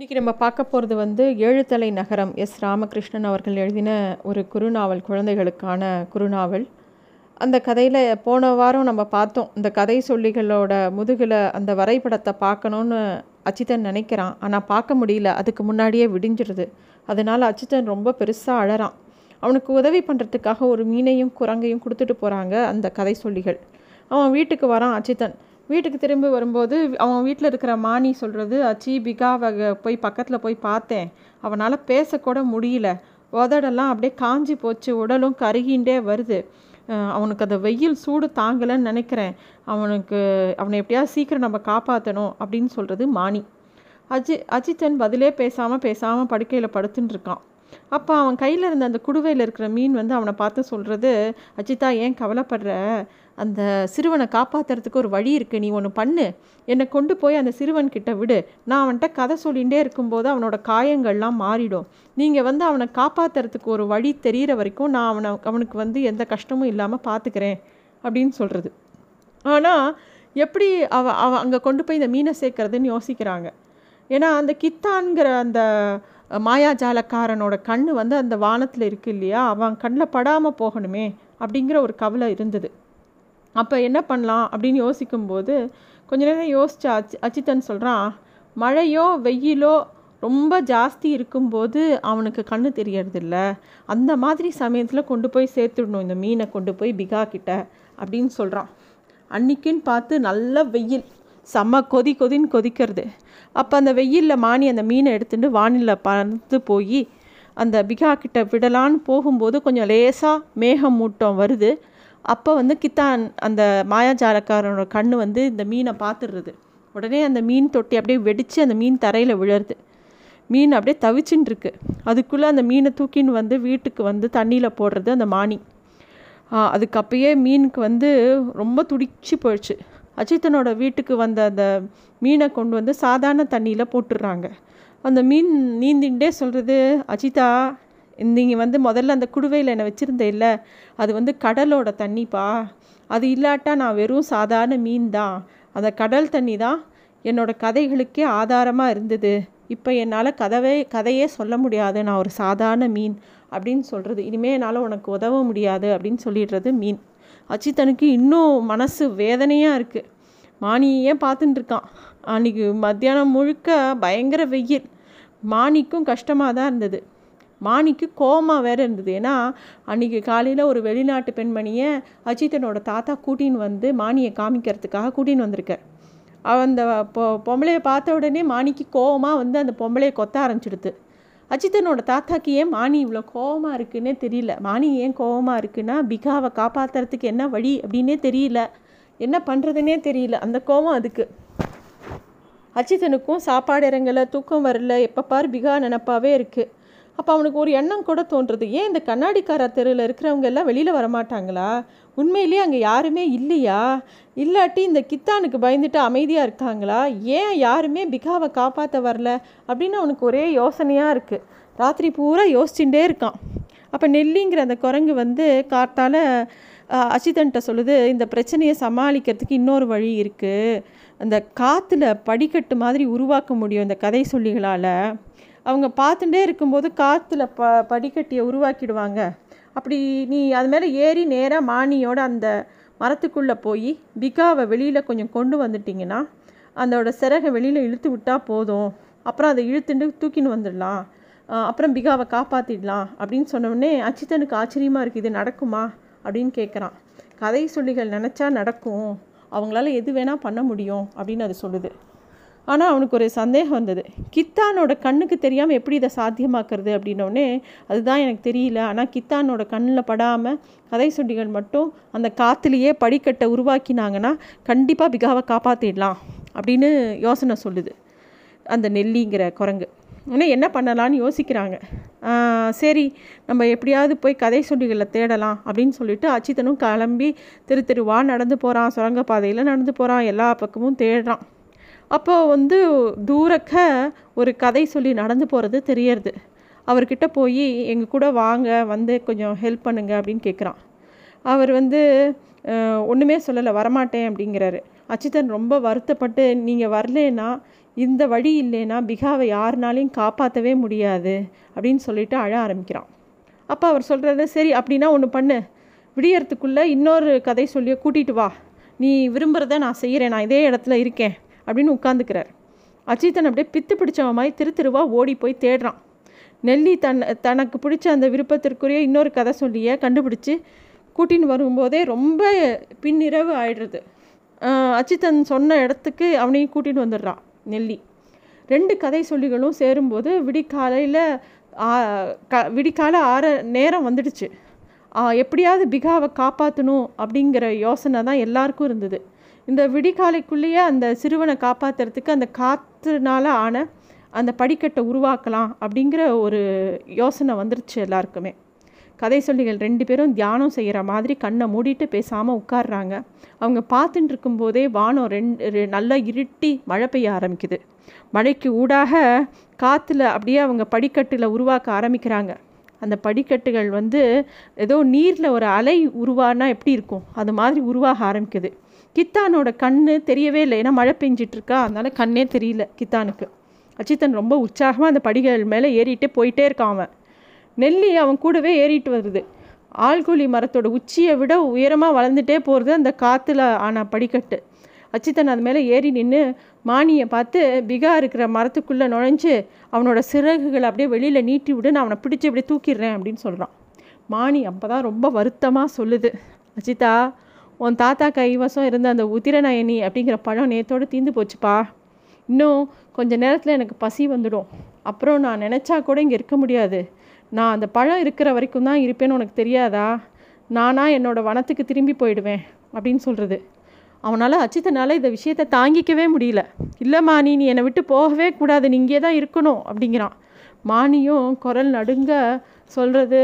இன்றைக்கி நம்ம பார்க்க போகிறது வந்து ஏழுத்தலை நகரம் எஸ். ராமகிருஷ்ணன் அவர்கள் எழுதின ஒரு குறுநாவல் குழந்தைகளுக்கான குறுநாவல். அந்த கதையில் போன வாரம் நம்ம பார்த்தோம். இந்த கதை சொல்லிகளோட முதுகில் அந்த வரைபடத்தை பார்க்கணுன்னு அச்சித்தன் நினைக்கிறான். ஆனால் பார்க்க முடியல. அதுக்கு முன்னாடியே விடிஞ்சிடுது அதனால் அச்சித்தன் ரொம்ப பெருசாக அழறான். அவனுக்கு உதவி பண்ணுறதுக்காக ஒரு மீனையும் குரங்கையும் கொடுத்துட்டு போகிறாங்க அந்த கதை சொல்லிகள். அவன் வீட்டுக்கு வரான் அச்சித்தன் வீட்டுக்கு திரும்பி வரும்போது அவன் வீட்டில் இருக்கிற மாணி சொல்கிறது அச்சி பிகாவை போய் பக்கத்தில் போய் பார்த்தேன். அவனால் பேசக்கூட முடியல. உதடெல்லாம் அப்படியே காஞ்சி போச்சு. உடலும் கருகின்றே வருது. அவனுக்கு அந்த வெயில் சூடு தாங்கலைன்னு நினைக்கிறேன். அவனுக்கு அவனை எப்படியாவது சீக்கிரம் நம்ம காப்பாற்றணும் அப்படின்னு சொல்கிறது மாணி. அஜி அஜித்தன் பதிலே பேசாமல் பேசாமல் படுக்கையில் படுத்துன்னு இருக்கான். அப்போ அவன் கையில் இருந்த அந்த குடுவையில் இருக்கிற மீன் வந்து அவனை பார்த்து சொல்கிறது அஜிதா ஏன் கவலைப்படுற? அந்த சிறுவனை காப்பாற்றுறதுக்கு ஒரு வழி இருக்குது நீ ஒன்று பண்ணு. என்னை கொண்டு போய் அந்த சிறுவன் கிட்ட விடு. நான் அவன்கிட்ட கதை சொல்லிகிட்டே இருக்கும்போது அவனோட காயங்கள்லாம் மாறிடும். நீங்கள் வந்து அவனை காப்பாற்றுறதுக்கு ஒரு வழி தெரிகிற வரைக்கும் நான் அவனை அவனுக்கு வந்து எந்த கஷ்டமும் இல்லாமல் பார்த்துக்கிறேன் அப்படின்னு சொல்கிறது ஆனால் எப்படி அவ அவ அங்கே கொண்டு போய் இந்த மீனை சேர்க்கறதுன்னு யோசிக்கிறாங்க. ஏன்னா அந்த கித்தான்கிற அந்த மாயாஜாலக்காரனோட கண் வந்து அந்த வானத்தில் இருக்கு இல்லையா? அவன் கண்ணில் படாமல் போகணுமே அப்படிங்கிற ஒரு கவலை இருந்தது. அப்போ என்ன பண்ணலாம் அப்படின்னு யோசிக்கும்போது கொஞ்ச நேரம் யோசிச்ச அச் அச்சித்தன் சொல்கிறான் மழையோ வெயிலோ ரொம்ப ஜாஸ்தி இருக்கும்போது அவனுக்கு கண்ணு தெரியறதில்ல. அந்த மாதிரி சமயத்தில் கொண்டு போய் சேர்த்துடணும் இந்த மீனை கொண்டு போய் பிகா கிட்ட அப்படின்னு சொல்கிறான் அன்னைக்குன்னு பார்த்து நல்ல வெயில். செம்ம கொதி கொதின்னு கொதிக்கிறது. அப்போ அந்த வெயிலில் மானி அந்த மீனை எடுத்துட்டு வானிலில் பறந்து போய் அந்த பிகா கிட்ட விடலான்னு போகும்போது கொஞ்சம் லேசாக மேகம் மூட்டம் வருது. அப்போ வந்து கித்தான் அந்த மாயாஜாலக்காரனோட கண் வந்து இந்த மீனை பார்த்துடுறது உடனே அந்த மீன் தொட்டி அப்படியே வெடித்து அந்த மீன் தரையில் விழருது. மீன் அப்படியே தவிச்சுன்னு இருக்கு. அதுக்குள்ளே அந்த மீனை தூக்கின்னு வந்து வீட்டுக்கு வந்து தண்ணியில் போடுறது அந்த மானி. அதுக்கு அப்பயே மீனுக்கு வந்து ரொம்ப துடிச்சு போயிடுச்சு. அஜித்தனோட வீட்டுக்கு வந்த அந்த மீனை கொண்டு வந்து சாதாரண தண்ணியில் போட்டுடுறாங்க அந்த மீன் நீந்தின்ண்டே சொல்கிறது அஜிதா நீங்கள் வந்து முதல்ல அந்த குடுவையில் என்னை வச்சுருந்தே இல்லை அது வந்து கடலோட தண்ணிப்பா. அது இல்லாட்டா நான் வெறும் சாதாரண மீன் தான் அந்த கடல் தண்ணி தான் என்னோட கதைகளுக்கே ஆதாரமாக இருந்தது. இப்போ என்னால் கதவே கதையே சொல்ல முடியாது. நான் ஒரு சாதாரண மீன் அப்படின்னு சொல்கிறது இனிமேல் என்னால் உனக்கு உதவ முடியாது அப்படின்னு சொல்லிடுறது மீன். அச்சித்தனுக்கு இன்னும் மனசு வேதனையாக இருக்குது மானியே பார்த்துட்டுருக்கான் அன்றைக்கி மத்தியானம் முழுக்க பயங்கர வெயில். மானிக்கும் கஷ்டமாக தான் இருந்தது. மாணிக்கு கோபமாக வேறு இருந்தது. ஏன்னா அன்றைக்கி காலையில் ஒரு வெளிநாட்டு பெண்மணியை அஜித்தனோட தாத்தா கூட்டின்னு வந்து மாணியை காமிக்கிறதுக்காக கூட்டின்னு வந்திருக்கார். அந்த பொ பொம்பளையை பார்த்த உடனே மானிக்கு கோவமாக வந்து அந்த பொம்பளையை கொத்த ஆரம்பிச்சிடுது. அஜித்தனோட தாத்தாக்கு ஏன் மானி இவ்வளோ கோவமாக இருக்குன்னே தெரியல. மானி ஏன் கோவமாக இருக்குன்னா பிகாவை காப்பாற்றுறதுக்கு என்ன வழி அப்படின்னே தெரியல. என்ன பண்ணுறதுனே தெரியல. அந்த கோவம் அதுக்கு. அஜித்தனுக்கும் சாப்பாடு இறங்கலை தூக்கம் வரல. எப்போ பார் பிகா நினப்பாவே இருக்குது அப்போ அவனுக்கு ஒரு எண்ணம் கூட தோன்றுறது. ஏன் இந்த கண்ணாடிக்கார தெருவில் இருக்கிறவங்க எல்லாம் வெளியில் வரமாட்டாங்களா? உண்மையிலேயே அங்கே யாருமே இல்லையா? இல்லாட்டி இந்த கித்தானுக்கு பயந்துட்டு அமைதியாக இருக்காங்களா? ஏன் யாருமே பிகாவை காப்பாற்ற வரல? அப்படின்னு அவனுக்கு ஒரே யோசனையாக இருக்குது ராத்திரி பூரா யோசிச்சுட்டே இருக்கான். அப்போ நெல்லிங்கிற அந்த குரங்கு வந்து காத்தால் அச்சிதன்ட்ட சொல்லுது இந்த பிரச்சனையை சமாளிக்கிறதுக்கு இன்னொரு வழி இருக்குது அந்த காற்றுல படிக்கட்டு மாதிரி உருவாக்க முடியும் இந்த கதை சொல்லிகளால். அவங்க பார்த்துட்டே இருக்கும்போது காற்றுல ப படிக்கட்டியை உருவாக்கிடுவாங்க. அப்படி நீ அது மேலே ஏறி நேராக மானியோட அந்த மரத்துக்குள்ளே போய் பிகாவை வெளியில் கொஞ்சம் கொண்டு வந்துட்டிங்கன்னா அதோட சிறகை வெளியில் இழுத்து விட்டால் போதும். அப்புறம் அதை இழுத்துட்டு தூக்கின்னு வந்துடலாம். அப்புறம் பிகாவை காப்பாற்றிடலாம் அப்படின்னு சொன்னோடனே அச்சித்தனுக்கு ஆச்சரியமாக இருக்குது இது நடக்குமா? அப்படின்னு கேட்குறான் கதை சொல்லிகள் நினச்சா நடக்கும். அவங்களால எது வேணால் பண்ண முடியும் அப்படின்னு அது சொல்லுது. ஆனால் அவனுக்கு ஒரு சந்தேகம் வந்தது. கித்தானோட கண்ணுக்கு தெரியாமல் எப்படி இதை சாத்தியமாக்குறது அப்படின்னோடனே அதுதான் எனக்கு தெரியல. ஆனால் கித்தானோட கண்ணில் படாமல் கதை சுண்டிகள் மட்டும் அந்த காற்றுலேயே படிக்கட்டை உருவாக்கினாங்கன்னா கண்டிப்பாக பிகாவை காப்பாற்றிடலாம் அப்படின்னு யோசனை சொல்லுது. அந்த நெல்லிங்கிற குரங்கு. உடனே என்ன பண்ணலான்னு யோசிக்கிறாங்க. சரி நம்ம எப்படியாவது போய் கதை சொல்லிகளில் தேடலாம் அப்படின்னு சொல்லிட்டு அச்சித்தனும் கிளம்பி திரு திருவா நடந்து போகிறான் சுரங்கப்பாதையில் நடந்து போகிறான் எல்லா பக்கமும் தேடுறான். அப்போ வந்து தூரக்க ஒரு கதை சொல்லி நடந்து போகிறது தெரியறது. அவர்கிட்ட போய் எங்கள் கூட வாங்க வந்து கொஞ்சம் ஹெல்ப் பண்ணுங்க அப்படின்னு கேட்குறான் அவர் வந்து ஒன்றுமே சொல்லலை வரமாட்டேன் அப்படிங்கிறாரு. அச்சுத்தன் ரொம்ப வருத்தப்பட்டு நீங்கள் வரலேன்னா இந்த வழி இல்லைன்னா பிகாவை யாருனாலையும் காப்பாற்றவே முடியாது அப்படின்னு சொல்லிட்டு அழ ஆரம்பிக்கிறான். அப்போ அவர் சொல்கிறது சரி அப்படின்னா ஒன்று பண்ணு. விடியறதுக்குள்ளே இன்னொரு கதை சொல்லிய கூட்டிகிட்டு வா. நீ விரும்புகிறத நான் செய்கிறேன் நான் இதே இடத்துல இருக்கேன். அப்படின்னு உட்காந்துக்கிறார் அஜித்தன் அப்படியே பித்து பிடிச்சவன் மாதிரி திரு திருவா ஓடி போய் தேடுறான். நெல்லி தன் தனக்கு பிடிச்ச அந்த விருப்பத்திற்குரிய இன்னொரு கதை சொல்லிய கண்டுபிடிச்சி கூட்டின்னு வரும்போதே ரொம்ப பின்னிரவு ஆயிடுறது. அச்சித்தன் சொன்ன இடத்துக்கு அவனையும் கூட்டின்னு வந்துடுறான் நெல்லி. ரெண்டு கதை சொல்லிகளும் சேரும்போது விடிக்காலையில் க விடிக்கால ஆற நேரம் வந்துடுச்சு. எப்படியாவது பிகாவை காப்பாற்றணும் அப்படிங்கிற யோசனை தான் எல்லாருக்கும் இருந்தது. இந்த விடிகாலைக்குள்ளேயே அந்த சிறுவனை காப்பாற்றுறதுக்கு அந்த காற்றுனால ஆன அந்த படிக்கட்டை உருவாக்கலாம் அப்படிங்கிற ஒரு யோசனை வந்துருச்சு எல்லாருக்குமே. கதை சொல்லிகள் ரெண்டு பேரும் தியானம் செய்கிற மாதிரி கண்ணை மூடிட்டு பேசாமல் உட்காடுறாங்க அவங்க பார்த்துட்டு இருக்கும்போதே வானம் ரெண்டு நல்லா இருட்டி மழை பெய்ய ஆரம்பிக்குது. மழைக்கு ஊடாக காற்றுல அப்படியே அவங்க படிக்கட்டில் உருவாக்க ஆரம்பிக்கிறாங்க. அந்த படிக்கட்டுகள் வந்து ஏதோ நீரில் ஒரு அலை உருவானா எப்படி இருக்கும்? அது மாதிரி உருவாக ஆரம்பிக்குது. கித்தானோட கண் தெரியவே இல்லை. ஏன்னா மழை பெஞ்சிட்ருக்கா? அதனால் கண்ணே தெரியல கித்தானுக்கு. அச்சித்தன் ரொம்ப உற்சாகமாக அந்த படிகள் மேலே ஏறிட்டே போயிட்டே இருக்கான் அவன். நெல்லி அவன் கூடவே ஏறிட்டு வருது. ஆள்கூலி மரத்தோட உச்சியை விட உயரமாக வளர்ந்துட்டே போகிறது அந்த காற்றுல ஆன படிக்கட்டு. அச்சித்தன் அது மேலே ஏறி நின்று மானியை பார்த்து பிகா இருக்கிற மரத்துக்குள்ளே நுழைஞ்சு அவனோட சிறகுகளை அப்படியே வெளியில் நீட்டி விடு நான் அவனை பிடிச்சி அப்படியே தூக்கிடுறேன் அப்படின்னு சொல்கிறான் மானி அப்போ தான் ரொம்ப வருத்தமாக சொல்லுது. அஜிதா உன் தாத்தா கைவசம் இருந்த அந்த உத்திரநயனி அப்படிங்கிற பழம் நேத்தோடு தீந்து போச்சுப்பா. இன்னும் கொஞ்ச நேரத்தில் எனக்கு பசி வந்துடும். அப்புறம் நான் நினச்சா கூட இங்கே இருக்க முடியாது. நான் அந்த பழம் இருக்கிற வரைக்கும் தான் இருப்பேன்னு உனக்கு தெரியாதா? நானாக என்னோடய வனத்துக்கு திரும்பி போயிடுவேன் அப்படின்னு சொல்கிறது அவனால் அச்சித்தனால் இந்த விஷயத்தை தாங்கிக்கவே முடியல. இல்லை மாணி நீ என்னை விட்டு போகவே கூடாது. நீ இங்கே தான் இருக்கணும் அப்படிங்கிறான். மானியும் குரல் நடுங்க சொல்கிறது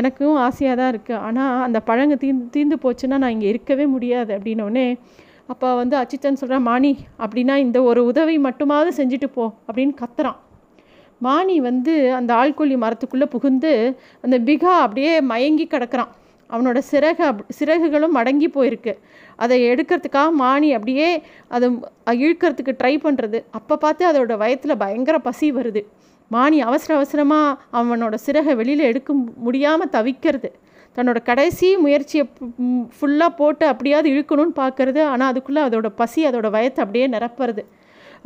எனக்கும் ஆசையாக தான் இருக்குது ஆனால் அந்த பழங்க தீந்து தீந்து போச்சுன்னா நான் இங்கே இருக்கவே முடியாது அப்படின்னோடனே அப்போ வந்து அச்சித்தன் சொல்கிறான் மாணி அப்படின்னா இந்த ஒரு உதவி மட்டுமாவது செஞ்சுட்டு போ அப்படின்னு கத்துறான். மாணி வந்து அந்த ஆள்கொல்லி மரத்துக்குள்ளே புகுந்து அந்த பிகா அப்படியே மயங்கி கிடக்கிறான். அவனோட சிறகு அப் சிறகுகளும் மடங்கி போயிருக்கு. அதை எடுக்கிறதுக்காக மாணி அப்படியே அதை இழுக்கிறதுக்கு ட்ரை பண்ணுறது அப்போ பார்த்து அதோடய வயத்தில் பயங்கர பசி வருது. மாணி அவசர அவசரமாக அவனோட சிறகை வெளியில் எடுக்க முடியாமல் தவிக்கிறது. தன்னோட கடைசி முயற்சியை ஃபுல்லாக போட்டு அப்படியாவது இழுக்கணும்னு பார்க்கறது. ஆனால் அதுக்குள்ளே அதோட பசி அதோட வயத்தை அப்படியே நிரப்புறது.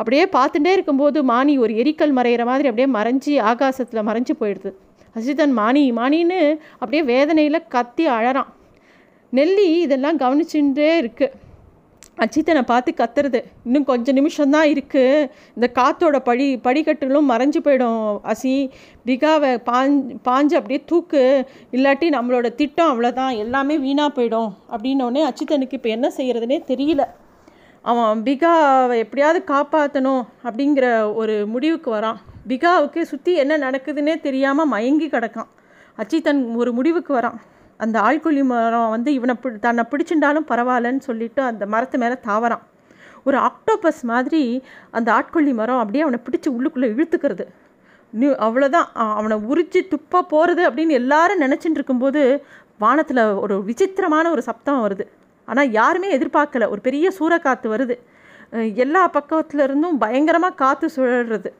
அப்படியே பார்த்துட்டே இருக்கும்போது மானி ஒரு எரிக்கல் மறையிற மாதிரி அப்படியே மறைஞ்சி ஆகாசத்தில் மறைஞ்சு போயிடுது. அசிதன் மானி மானின்னு அப்படியே வேதனையில் கத்தி அழறான். நெல்லி இதெல்லாம் கவனிச்சுட்டே இருக்குது அச்சித்தனை பார்த்து கத்துறது. இன்னும் கொஞ்சம் நிமிஷம்தான் இருக்குது இந்த காற்றோட படி படிக்கட்டுகளும் மறைஞ்சு போயிடும் அசி. பிகாவை பாஞ்சு பாஞ்சு அப்படியே தூக்கு. இல்லாட்டி நம்மளோட திட்டம் அவ்வளோதான் எல்லாமே வீணாக போயிடும். அப்படின்னோடனே அச்சித்தனுக்கு இப்போ என்ன செய்கிறதுனே தெரியல. அவன் பிகாவை எப்படியாவது காப்பாற்றணும் அப்படிங்கிற ஒரு முடிவுக்கு வரான். பிகாவுக்கு சுற்றி என்ன நடக்குதுன்னே தெரியாமல் மயங்கி கிடக்கான். அச்சித்தன் ஒரு முடிவுக்கு வரான். அந்த ஆழ்குழி மரம் வந்து இவனை பி தன்னை பிடிச்சிருந்தாலும் பரவாயில்லன்னு சொல்லிட்டு அந்த மரத்து மேலே தாவறான். ஒரு ஆக்டோபஸ் மாதிரி அந்த ஆட்கொள்ளி மரம் அப்படியே அவனை பிடிச்சி உள்ளுக்குள்ளே இழுத்துக்கிறது. நீ அவ்வளோதான் அவனை உரிச்சு துப்பாக போகிறது அப்படின்னு எல்லாரும் நினச்சிட்டு இருக்கும்போது வானத்தில் ஒரு விசித்திரமான ஒரு சப்தம் வருது. ஆனால் யாருமே எதிர்பார்க்கல. ஒரு பெரிய சூறக்காற்று வருது. எல்லா பக்கத்துலேருந்தும் பயங்கரமாக காற்று சுழல்றது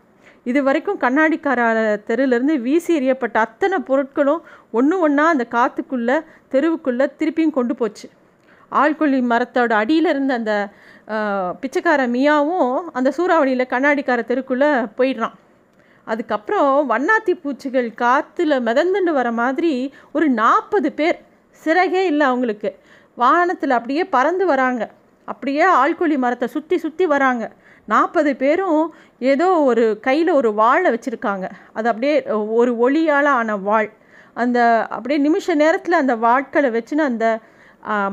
இது வரைக்கும் கண்ணாடிக்கார தெருவிலேருந்து வீசி எறியப்பட்ட அத்தனை பொருட்களும் ஒன்று ஒன்றா அந்த காற்றுக்குள்ளே தெருவுக்குள்ளே திருப்பியும் கொண்டு போச்சு. ஆழ்கொல்லி மரத்தோட அடியில் இருந்த அந்த பிச்சைக்கார மியாவும் அந்த சூறாவளியில் கண்ணாடிக்கார தெருக்குள்ளே போயிடுறான். அதுக்கப்புறம் வண்ணாத்தி பூச்சிகள் காற்றுல மிதந்துண்டு வர மாதிரி ஒரு நாற்பது பேர் சிறகே இல்லை அவங்களுக்கு. வானத்தில் அப்படியே பறந்து வராங்க. அப்படியே ஆழ்கொழி மரத்தை சுற்றி சுற்றி வராங்க. நாற்பது பேரும் ஏதோ ஒரு கையில் ஒரு வாழை வச்சுருக்காங்க. அது அப்படியே ஒரு ஒளியால் ஆன வாழ் அந்த அப்படியே நிமிஷ நேரத்தில் அந்த வாட்களை வச்சுன்னு அந்த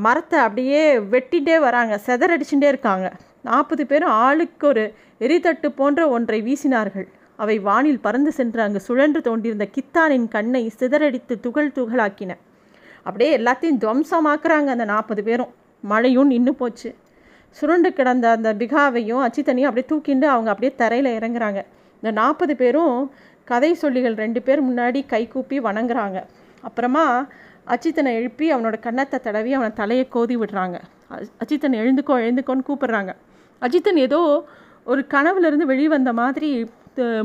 மரத்தை அப்படியே வெட்டிகிட்டே வராங்க. செதறடிச்சுட்டே இருக்காங்க. நாற்பது பேரும் ஆளுக்கு ஒரு எரித்தட்டு போன்ற ஒன்றை வீசினார்கள். அவை வானில் பறந்து சென்று அங்கு சுழன்று தோண்டியிருந்த கித்தானின் கண்ணை சிதறடித்து துகள் துகளாக்கின. அப்படியே எல்லாத்தையும் துவம்சமாக்குறாங்க அந்த நாற்பது பேரும். மழையும் நின்று போச்சு. சுருண்டு கிடந்த அந்த பிகாவையும் அச்சித்தனையும் அப்படியே தூக்கிண்டு அவங்க அப்படியே தரையில் இறங்குறாங்க. இந்த நாற்பது பேரும் கதை சொல்லிகள் ரெண்டு பேர் முன்னாடி கை கூப்பி வணங்குறாங்க. அப்புறமா அச்சித்தனை எழுப்பி அவனோட கன்னத்தை தடவி அவனை தலையை கோதி விடுறாங்க. அச்சித்தன் எழுந்துக்கோ எழுந்துக்கோன்னு கூப்பிடுறாங்க. அஜித்தன் ஏதோ ஒரு கனவுலேருந்து வெளிவந்த மாதிரி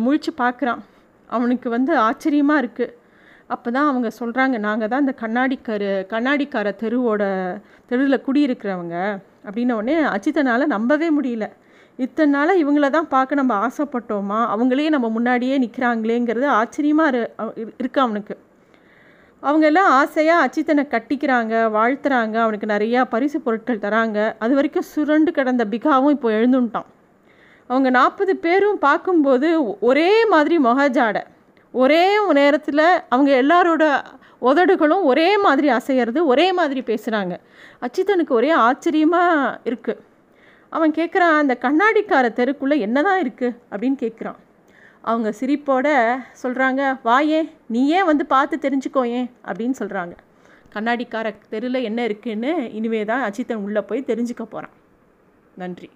முழிச்சு பார்க்குறான். அவனுக்கு வந்து ஆச்சரியமாக இருக்குது அப்போ தான் அவங்க சொல்கிறாங்க நாங்கள் தான் இந்த கண்ணாடிக்கார கண்ணாடிக்கார தெருவோட தெருவில் குடியிருக்கிறவங்க. அப்படின்ன உடனே அஜித்தனால் நம்பவே முடியல. இத்தனை நாளாக இவங்கள தான் பார்க்க நம்ம ஆசைப்பட்டோமா? அவங்களே நம்ம முன்னாடியே நிற்கிறாங்களேங்கிறது ஆச்சரியமாக இருக்கு அவனுக்கு. அவங்க எல்லாம் ஆசையாக அச்சித்தனை கட்டிக்கிறாங்க வாழ்த்துறாங்க அவனுக்கு நிறையா பரிசு பொருட்கள் தராங்க. அது வரைக்கும் சுரண்டு கிடந்த பிகாவும் இப்போ எழுந்துட்டான் அவங்க நாற்பது பேரும் பார்க்கும்போது ஒரே மாதிரி மொகஜாடை. ஒரே நேரத்தில் அவங்க எல்லாரோட உதடுகளும் ஒரே மாதிரி அசையிறது ஒரே மாதிரி பேசுகிறாங்க அச்சித்தனுக்கு ஒரே ஆச்சரியமாக இருக்குது அவன் கேட்குறான் அந்த கண்ணாடிக்கார தெருக்குள்ளே என்ன தான் இருக்குது அப்படின்னு கேட்குறான் அவங்க சிரிப்போட சொல்கிறாங்க வாயே நீயே வந்து பார்த்து தெரிஞ்சுக்கோயேன் அப்படின்னு சொல்கிறாங்க கண்ணாடிக்கார தெருவில் என்ன இருக்குன்னு இனிமே தான் அச்சித்தன் உள்ளே போய் தெரிஞ்சுக்க போகிறான் நன்றி.